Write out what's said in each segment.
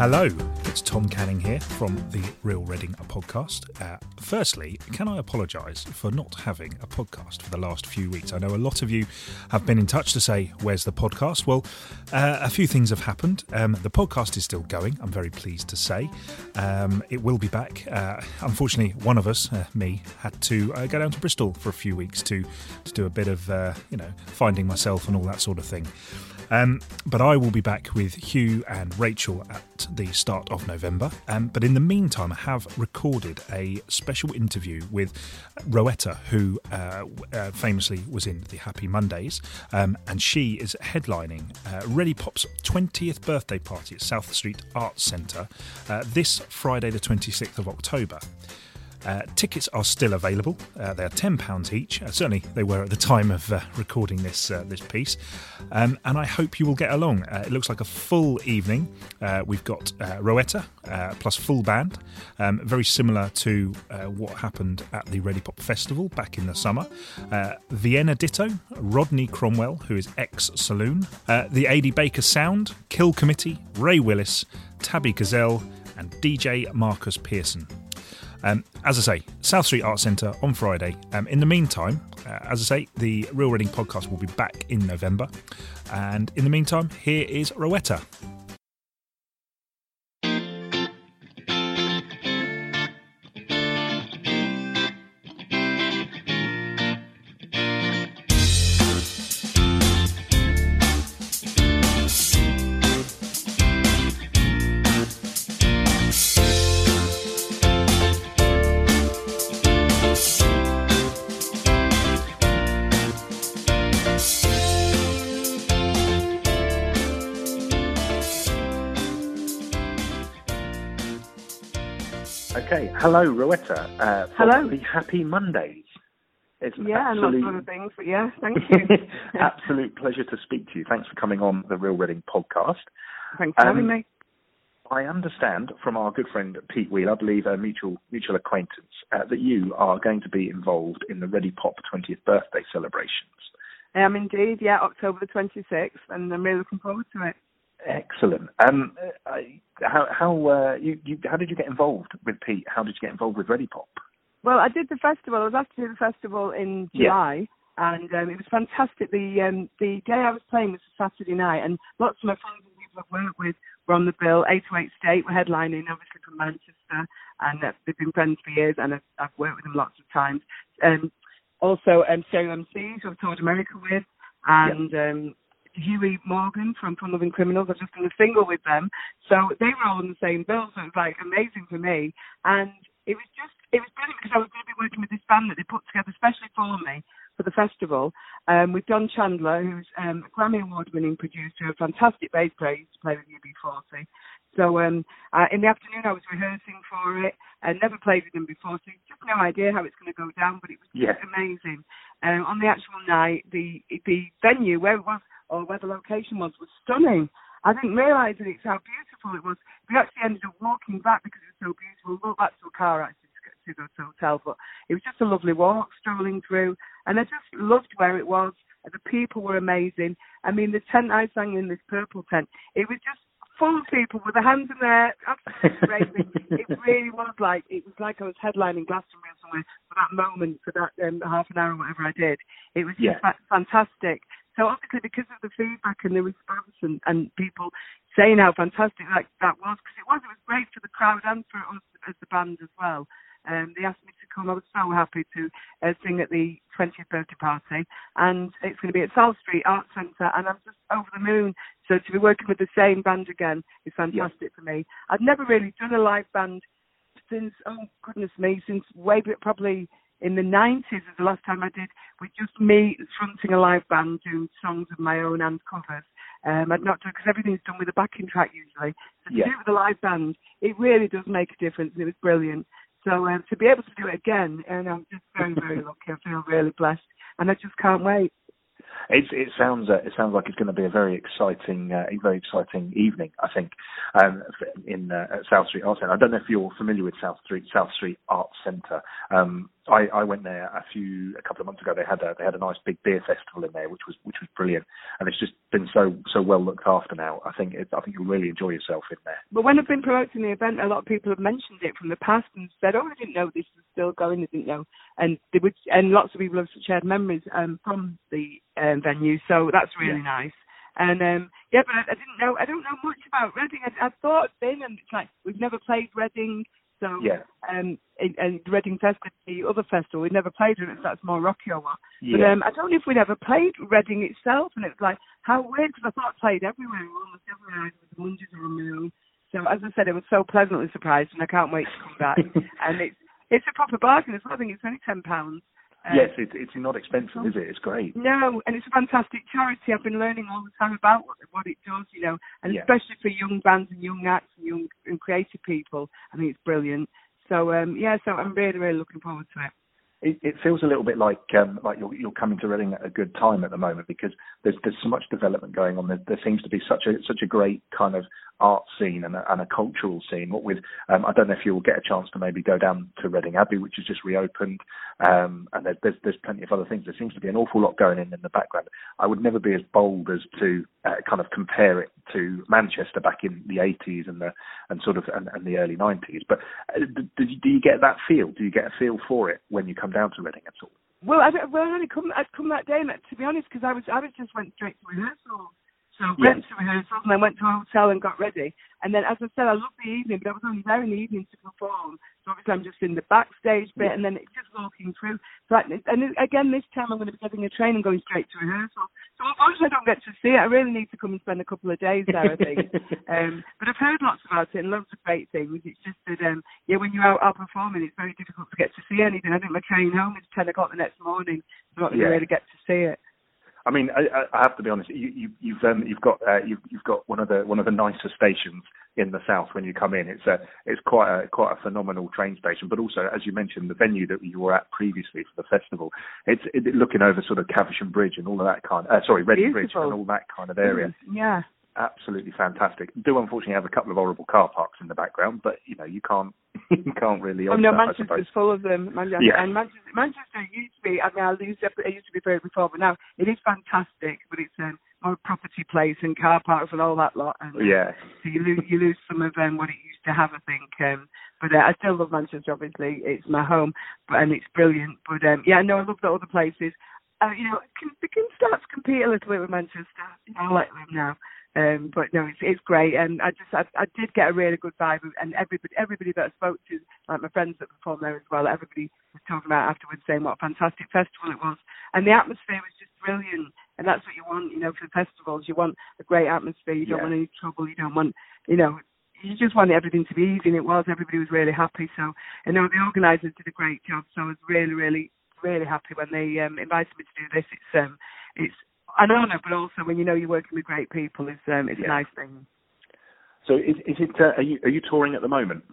Hello, it's Tom Canning here from the Real Reading podcast. Uh, firstly, can I apologise for not having a podcast for the last few weeks? I know a lot of you have been in touch to say, Where's the podcast? Well, uh, a few things have happened. Um, the podcast is still going, I'm very pleased to say. Um, it will be back. Uh, unfortunately, one of us, uh, me, had to uh, go down to Bristol for a few weeks to, to do a bit of, uh, you know, finding myself and all that sort of thing. Um, but I will be back with Hugh and Rachel at the start of November. Um, but in the meantime, I have recorded a special interview with Rowetta, who uh, uh, famously was in the Happy Mondays, um, and she is headlining uh, Readipop's 20th birthday party at South Street Arts Centre uh, this Friday, the 26th of October. Uh, tickets are still available. Uh, they are ten pounds each. Uh, certainly, they were at the time of uh, recording this uh, this piece. Um, and I hope you will get along. It looks like a full evening. we've got Rowetta plus full band, um, very similar to what happened at the Readipop Festival back in the summer. Vienna Ditto, Rodney Cromwell, who is ex Saloon, the AD Baker Sound, Kill Committee, Ray Willis, Tabby Gazelle, and DJ Marcus Pearson. Um, as I say, South Street Arts Centre on Friday. Um, in the meantime, uh, as I say, the Real Reading podcast will be back in November. And in the meantime, here is Rowetta. Okay, hello, Rowetta. Uh, hello. Happy Mondays. It's yeah, absolute... and lots of other things, but yeah, thank you. absolute pleasure to speak to you. Thanks for coming on the Real Reading podcast. Thanks for um, having me. I understand from our good friend Pete Wheel, I believe a mutual mutual acquaintance, uh, that you are going to be involved in the Readipop 20th birthday celebrations. I am indeed, yeah, October the 26th, and I'm really looking forward to it. Excellent. Um, how how uh, you, you how did you get involved with Pete? How did you get involved with Ready Pop? Well, I did the festival. I was asked to do the festival in July, yeah. and um, it was fantastic. The um, the day I was playing was a Saturday night, and lots of my friends and people I've worked with were on the bill. 808 State were headlining, obviously from Manchester, and uh, they've been friends for years, and I've, I've worked with them lots of times. Um, also, um, Stereo MCs, who I've toured America with, and yeah. um, Huey Morgan from Fun Loving Criminals. I've just done a single with them. So they were all on the same bill. So it was like amazing for me. And it was just, it was brilliant because I was going to be working with this band that they put together especially for me for the festival um, with Don Chandler, who's um, a Grammy Award winning producer, a fantastic bass player, used to play with UB40. So um, uh, in the afternoon, I was rehearsing for it. I never played with them before, so just no idea how it's going to go down, but it was yeah. amazing. Um, on the actual night, the the venue where it was or where the location was was stunning. I didn't realise that it's how beautiful it was. We actually ended up walking back because it was so beautiful. We walked back to a car actually to go to the hotel, but it was just a lovely walk, strolling through, and I just loved where it was. The people were amazing. I mean, the tent I sang in, this purple tent, it was just full of people with their hands in their absolutely it really was like it was like I was headlining Glastonbury somewhere for that moment, for that um, half an hour, or whatever I did. It was just yeah. fantastic. So obviously, because of the feedback and the response and, and people saying how fantastic that, that was, because it was, it was great for the crowd and for us as the band as well. Um, they asked me to come. I was so happy to uh, sing at the 20th birthday party, and it's going to be at South Street Arts Centre, and I'm just over the moon. So to be working with the same band again is fantastic yeah. for me. I've never really done a live band since, oh goodness me, since way probably in the 90s is the last time I did with just me fronting a live band doing songs of my own and covers. Um, I'd not done because everything's done with a backing track usually. So to yeah. do it with a live band, it really does make a difference, and it was brilliant. So um, to be able to do it again, and I'm just very, very lucky. I feel really blessed, and I just can't wait. It, it sounds uh, it sounds like it's going to be a very exciting uh, very exciting evening. I think um, in uh, at South Street Arts Centre. I don't know if you're familiar with South Street South Street Arts Centre. Um, I, I went there a few a couple of months ago. They had a they had a nice big beer festival in there, which was which was brilliant, and it's just been so so well looked after now. I think it, I think you'll really enjoy yourself in there. But when I've been promoting the event, a lot of people have mentioned it from the past and said, "Oh, I didn't know this was still going. I didn't know," and they would, and lots of people have shared memories um, from the um, venue. So that's really yeah. nice. And um yeah, but I, I, didn't know. I don't know much about Reading. I, I thought I'd been, and it's like we've never played Reading. So yeah. um, and Reading Festival, the other festival, we'd never played it. That's more rocky or what. Yeah. But um, I don't know if we'd ever played Reading itself, and it was like how weird because I thought I played everywhere, almost everywhere. With the Munges or on my own. So as I said, it was so pleasantly surprised, and I can't wait to come back. and it's it's a proper bargain as well. I think it's only ten pounds. Um, yes, it, it's not expensive, is it? It's great. No, and it's a fantastic charity. I've been learning all the time about what, what it does, you know, and yeah. especially for young bands and young acts and young and creative people. I think it's brilliant. So um, yeah, so I'm really really looking forward to it. It, it feels a little bit like um, like you're, you're coming to Reading at a good time at the moment because there's there's so much development going on. There, there seems to be such a such a great kind of art scene and a, and a cultural scene. What with um, I don't know if you'll get a chance to maybe go down to Reading Abbey, which has just reopened, um, and there's, there's, there's plenty of other things. There seems to be an awful lot going in in the background. I would never be as bold as to uh, kind of compare it to Manchester back in the 80s and the and sort of and, and the early 90s. But uh, do, do you get that feel? Do you get a feel for it when you come down to Reading at all? Well, I, well, I only come I'd come that day, to be honest, because I was I was just went straight to rehearsal so yeah. went to rehearsals and then went to a hotel and got ready. And then, as I said, I loved the evening, but I was only there in the evening to perform. So obviously, I'm just in the backstage bit, yeah. and then it's just walking through. So, and again, this time I'm going to be getting a train and going straight to rehearsal. So unfortunately, I don't get to see it. I really need to come and spend a couple of days there. I think. um, but I've heard lots about it and lots of great things. It's just that, um, yeah, when you're out, out performing, it's very difficult to get to see anything. I think my train home is ten o'clock the next morning, so I'm not going to yeah. really get to see it. I mean, I, I have to be honest. You, you, you've um, you've got uh, you've, you've got one of the one of the nicer stations in the south when you come in. It's a it's quite a quite a phenomenal train station. But also, as you mentioned, the venue that you were at previously for the festival, it's it, looking over sort of Caversham Bridge and all of that kind. Uh, sorry, Reading Bridge and all that kind of area. Mm, yeah absolutely fantastic. Do unfortunately have a couple of horrible car parks in the background, but you know you can't you can't really. Oh no, that, Manchester's full of them. Manchester, yeah. and Manchester, Manchester used to be. I mean, I used to, it used to be very before, but now it is fantastic. But it's um, more property place and car parks and all that lot. And, uh, yeah. So you lose you lose some of um, what it used to have, I think. Um, but uh, I still love Manchester. Obviously, it's my home, but and it's brilliant. But um, yeah, no, I love the other places. Uh, you know, can, they can start to compete a little bit with Manchester. You know, I like them now. Um, but no, it's, it's great, and I just I, I did get a really good vibe, and everybody everybody that I spoke to, like my friends that performed there as well, everybody was talking about afterwards, saying what a fantastic festival it was, and the atmosphere was just brilliant, and that's what you want, you know, for the festivals. You want a great atmosphere. You don't yeah. want any trouble. You don't want, you know, you just want everything to be easy, and it was. Everybody was really happy. So, I know the organisers did a great job. So I was really, really, really happy when they um, invited me to do this. It's um, it's an honour, but also when you know you're working with great people, it's um, it's yeah. a nice thing. So is, is it? Uh, are you are you touring at the moment?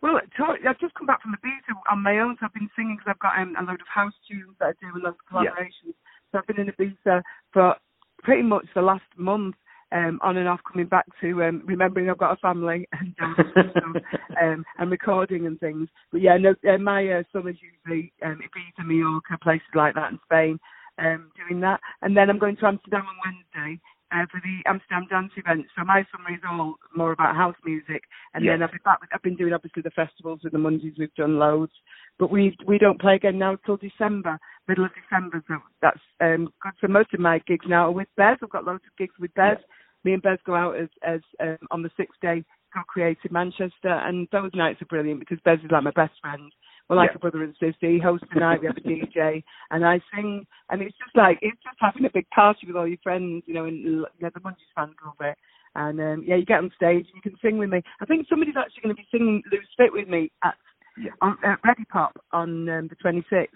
Well, I've just come back from the Ibiza on my own, so I've been singing because I've got um, a load of house tunes that I do and lots of collaborations. Yeah. So I've been in Ibiza for pretty much the last month, um, on and off, coming back to um, remembering I've got a family and um, um, and recording and things. But yeah, no, uh, my uh, summer's usually um, Ibiza, Mallorca, places like that in Spain um, doing that. And then I'm going to Amsterdam on Wednesday uh, for the Amsterdam Dance event. So my summer is all more about house music. And then I'll be back. With, I've been doing obviously the festivals with the Mondays. We've done loads, but we we don't play again now till December, middle of December. So that's um, good. So most of my gigs now are with Bez. I've got loads of gigs with Bez. Me and Bez go out as as um, on the sixth day. God created Manchester, and those nights are brilliant because Bez is like my best friend we're like yeah. a brother and sister. He hosts a night, we have a DJ, and I sing, and it's just like it's just having a big party with all your friends, you know, and you know, the Munchies fans love it. And um, yeah, you get on stage and you can sing with me. I think somebody's actually going to be singing Loose Fit with me at yeah. on, at Readipop on um, the 26th.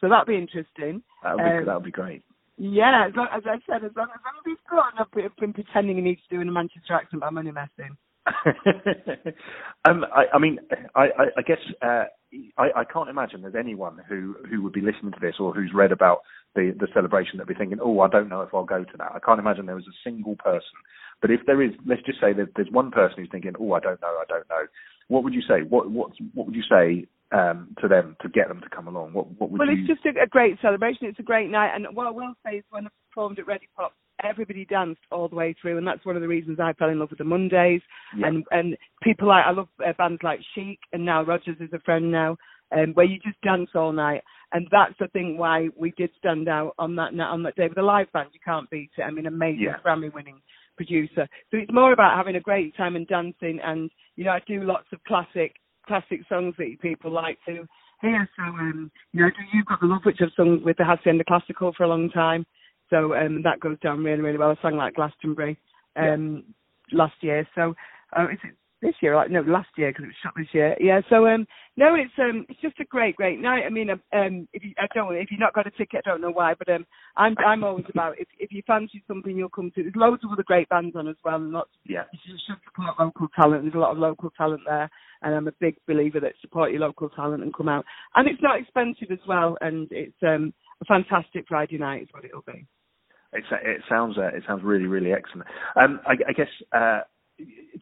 So that'll be interesting. That'll be, um, that'll be great. Yeah, as, long, as I said, as long as, long as he's good, I've been pretending he needs to do in a Manchester accent, but I'm only messing. um, I, I, mean, I, I, I guess uh, I, can't imagine there's anyone who, who would be listening to this or who's read about the, the celebration that would be thinking, oh, I don't know if I'll go to that. I can't imagine there was a single person. But if there is, let's just say that there's one person who's thinking, oh, I don't know, I don't know. What would you say? What what what would you say um, to them to get them to come along? What, what would well, you? it's just a, a great celebration. It's a great night, and what I will say is when I performed at Readipop, everybody danced all the way through, and that's one of the reasons I fell in love with the Mondays. Yeah. And and people like I love uh, bands like Chic, and Nile Rodgers is a friend now, um, where you just dance all night, and that's the thing why we did stand out on that on that day with a live band. You can't beat it. I mean, amazing Yeah. Grammy-winning producer. So it's more about having a great time and dancing, and you know I do lots of classic classic songs that people like to hear. So um, you know, do You've Got the Love, which I've sung with the Hacienda Classical for a long time. So um, that goes down really, really well. I sang like Glastonbury um, last year. So uh, is it this year? Like no, last year because it was shot this year. Yeah. So um, no, it's um, it's just a great, great night. I mean, um, if you, I don't, if you've not got a ticket, I don't know why, but um, I'm, I'm always about if if you fancy something, you'll come to. There's loads of other great bands on as well, and lots. Yeah. You should should support local talent. There's a lot of local talent there, and I'm a big believer that support your local talent and come out. And it's not expensive as well, and it's um, a fantastic Friday night is what it'll be. It's, it sounds uh, it sounds really really excellent. Um, I, I guess uh,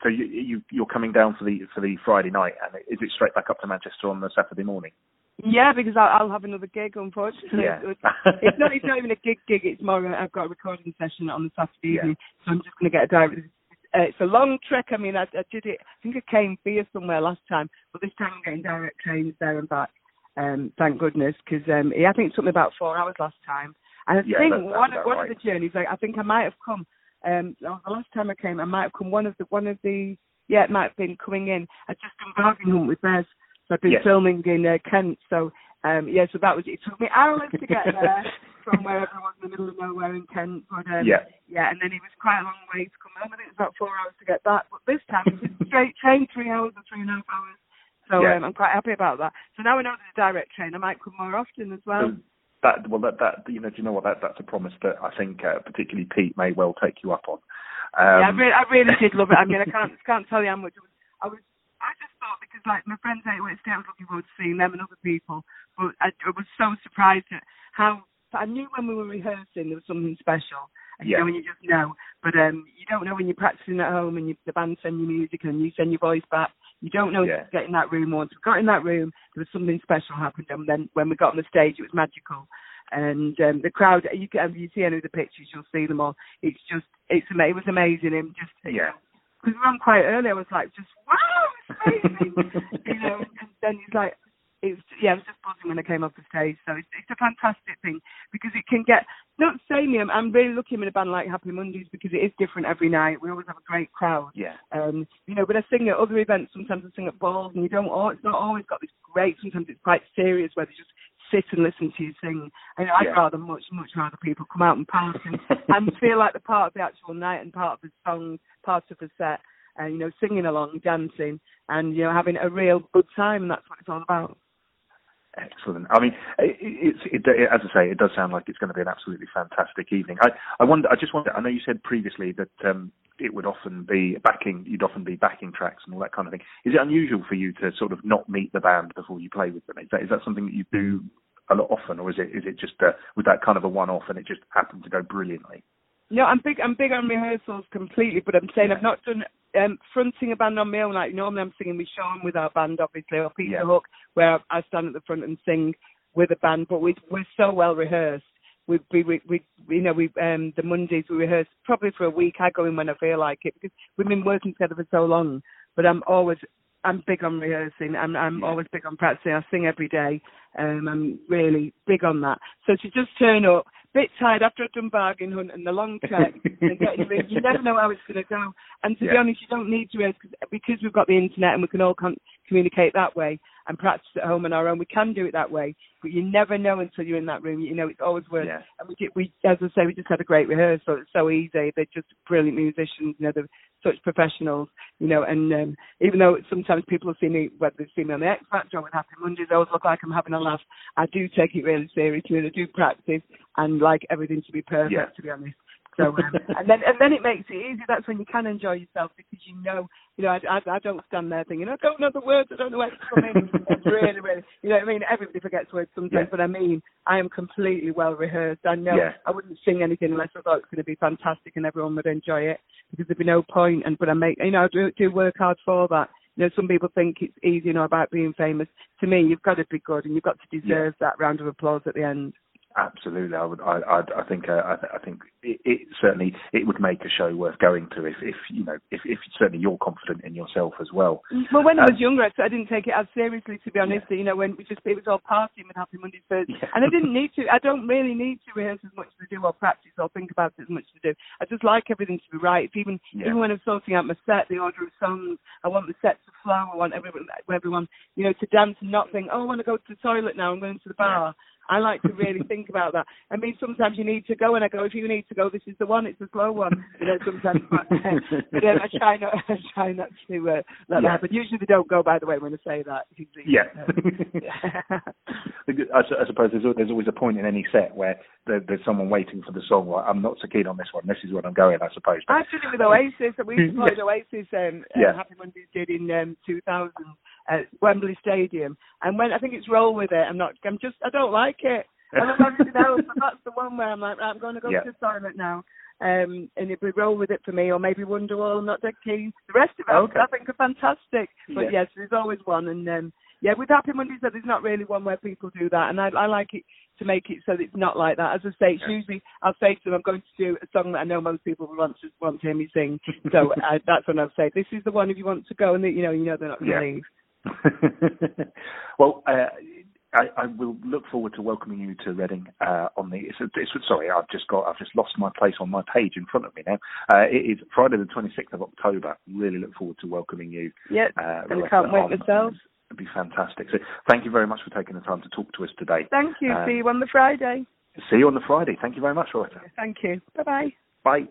so. You, you you're coming down for the for the Friday night, and is it straight back up to Manchester on the Saturday morning? Yeah, because I'll, I'll have another gig. Unfortunately, Yeah. it's, not. It's not even a gig. Gig. It's more. a- I've got a recording session on the Saturday Yeah. evening, so I'm just going to get a direct. Uh, it's a long trek. I mean, I, I did it. I think I came via somewhere last time, but this time I'm getting direct trains there and back. Um, thank goodness, because um, yeah, I think it took me about four hours last time. And I Yeah, think one of one right. of the journeys, like, I think I might have come. Um, the last time I came, I might have come one of the one of the yeah, it might have been coming in. I'd just done bargain hunt with Bez, so I've been Yes. filming in uh, Kent. So um, yeah, so that was it. took me hours to get there from wherever I was in the middle of nowhere in Kent. But um, Yeah. yeah, and then it was quite a long way to come home. I think it was about four hours to get back. But this time it's a straight train, three hours or three and a half hours. So Yeah. um, I'm quite happy about that. So now I know there's a direct train. I might come more often as well. That well that that you know do you know what that that's a promise that I think uh, particularly Pete may well take you up on. Um, yeah, I really, I really did love it. I mean, I can't can't tell you how much was. I was, I just thought because like my friends at Wednesday, I was looking forward to seeing them and other people, but I, I was so surprised at how I knew when we were rehearsing there was something special. And, Yeah. You know, when you just know, but um, you don't know when you're practicing at home and you, the band send you music and you send your voice back. You don't know Yeah. get in that room. Once we got in that room, there was something special happened, and then when we got on the stage, it was magical. And um, the crowd, you can, if you see any of the pictures, you'll see them all. It's just, it's it was amazing. And just, Yeah. because we ran quite early, I was like, just wow, it's amazing, you know. And then it's like, it was, yeah, I was just buzzing when I came off the stage. So it's, it's a fantastic thing because it can get not samey. I'm, I'm really lucky I'm in a band like Happy Mondays because it is different every night. We always have a great crowd. yeah. Um, you know, but I sing at other events. Sometimes I sing at balls, and you don't. al- It's not always got this great. Sometimes it's quite serious, where they just sit and listen to you sing. And I'd Yeah. rather much, much rather people come out and party and, and feel like they're part of the actual night and part of the song, part of the set. And you know, singing along, dancing, and you know, having a real good time. And that's what it's all about. Excellent. I mean, it, it's it, it, as I say, it does sound like it's going to be an absolutely fantastic evening. I I wonder. I just wonder. I know you said previously that um, it would often be backing. You'd often be backing tracks and all that kind of thing. Is it unusual for you to sort of not meet the band before you play with them? Is that is that something that you do a lot often, or is it is it just uh, was that kind of a one-off and it just happened to go brilliantly? No, I'm big. I'm big on rehearsals completely, but I'm saying I've not done um, fronting a band on my own. Like normally, I'm singing with Sean with our band, obviously, or Peter Yeah. Hook, where I stand at the front and sing with a band. But we we're so well rehearsed. We we we, we you know we um the Mondays we rehearse probably for a week. I go in when I feel like it because we've been working together for so long. But I'm always I'm big on rehearsing. I'm I'm Yeah. always big on practicing. I sing every day. Um, I'm really big on that. So to just turn up, bit tired after I've done bargain hunt and the long trek, and getting rid, you never know how it's going to go. And to be honest, you don't need to cause, because we've got the internet and we can all con- communicate that way and practice at home on our own. We can do it that way, but you never know until you're in that room. You know, it's always worth. Yeah. And we did, we, as I say, we just had a great rehearsal. It's so easy. They're just brilliant musicians. You know, they're such professionals. You know, and um, even though sometimes people see me, whether they see me on the X Factor or with Happy Mondays, I always look like I'm having a laugh. I do take it really seriously, and I do practice and like everything to be perfect. Yeah. To be honest. So um, and then and then it makes it easy. That's when you can enjoy yourself because you know, you know, I, I, I don't stand there thinking I don't know the words, I don't know where to come in. It's really, really, you know what I mean. Everybody forgets words sometimes, Yeah. but I mean, I am completely well rehearsed. I know Yeah. I wouldn't sing anything unless I thought it was going to be fantastic and everyone would enjoy it because there'd be no point. And but I make, you know, I do, do work hard for that. You know, some people think it's easy, you know, about being famous. To me, you've got to be good, and you've got to deserve yeah. that round of applause at the end. Absolutely, I would. I, I, I think. Uh, I, th- I, think it, it, certainly it would make a show worth going to if, if you know, if, if certainly you're confident in yourself as well. Well, when um, I was younger, I didn't take it as seriously. To be honest, yeah. you know, when we just it was all partying and Happy Mondays first, yeah. and I didn't need to. I don't really need to rehearse as much as I do or practice or think about it as much as I do. I just like everything to be right. If even yeah. even when I'm sorting out my set, the order of songs, I want the set to flow. I want everyone, everyone, you know, to dance and not think, oh, I want to go to the toilet now. I'm going to the bar. I like to really think about that. I mean, sometimes you need to go, and I go, if you need to go, this is the one. It's a slow one. You know, sometimes, but, but um, I try not, I try not to uh, let yeah. that happen. Usually, they don't go. By the way, when I say that. Yeah. Uh, I, I suppose there's, there's always a point in any set where there, there's someone waiting for the song. Like, I'm not so keen on this one. This is what I'm going. I suppose. But, I did it with Oasis. We played Oasis. Um, yeah. Happy Mondays did in um, 2000 at Wembley Stadium. And when I think it's Roll with It, I'm not. I'm just. I don't like it. And I'm everything else, but that's the one where I'm like, I'm going to go yeah. to silent now. Um, and if be roll with it for me, or maybe Wonderwall, not dead keen. The rest of it, okay. I think, are fantastic. But yeah. yes, there's always one. And um, yeah, with Happy Mondays, there's not really one where people do that, and I, I like it to make it so that it's not like that. As I say, it's yeah. usually I'll say to them, I'm going to do a song that I know most people want to want to hear me sing. So uh, that's when I'll say, this is the one if you want to go, and you know, you know they're not going to yeah. leave. well, uh, I, I, will look forward to welcoming you to Reading uh, on the. It's, it's, sorry, I've just got. I've just lost my place on my page in front of me now. Uh, it is Friday the 26th of October. Really look forward to welcoming you. Yeah, uh, I can't wait myself. It'd be fantastic. So, thank you very much for taking the time to talk to us today. Thank you. see you on the Friday. See you on the Friday. Thank you very much, Loretta. Thank you. Bye-bye. Bye.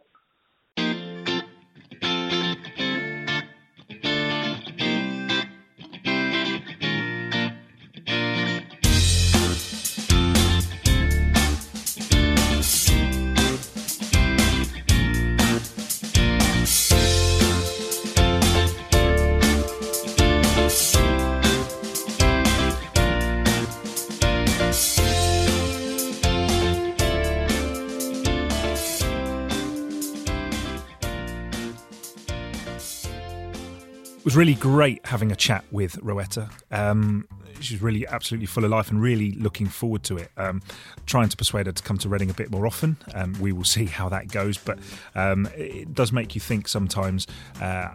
Was really great having a chat with Rowetta. Um, she's really absolutely full of life and really looking forward to it. Um, trying to persuade her to come to Reading a bit more often. Um, we will see how that goes, but um, it does make you think sometimes. Uh,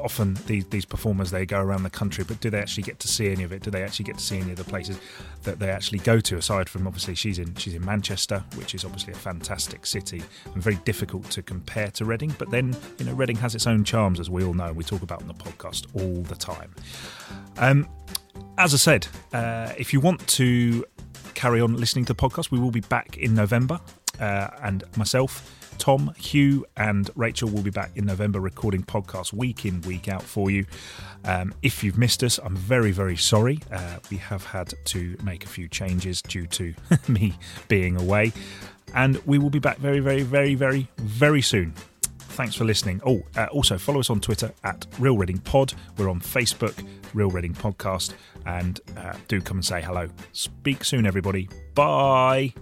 often these, these performers they go around the country, but do they actually get to see any of it? Do they actually get to see any of the places that they actually go to? Aside from obviously she's in she's in Manchester, which is obviously a fantastic city and very difficult to compare to Reading. But then you know Reading has its own charms, as we all know. We talk about on the podcast all the time. Um, as I said, uh, if you want to carry on listening to the podcast, we will be back in November. Uh, and myself, Tom, Hugh, and Rachel will be back in November recording podcasts week in, week out for you. Um, if you've missed us, I'm very, very sorry. Uh, we have had to make a few changes due to me being away. And we will be back very, very, very, very, very soon. Thanks for listening. Oh, uh, also follow us on Twitter at Real Reading Pod. We're on Facebook, Real Reading Podcast, and uh, do come and say hello. Speak soon, everybody. Bye.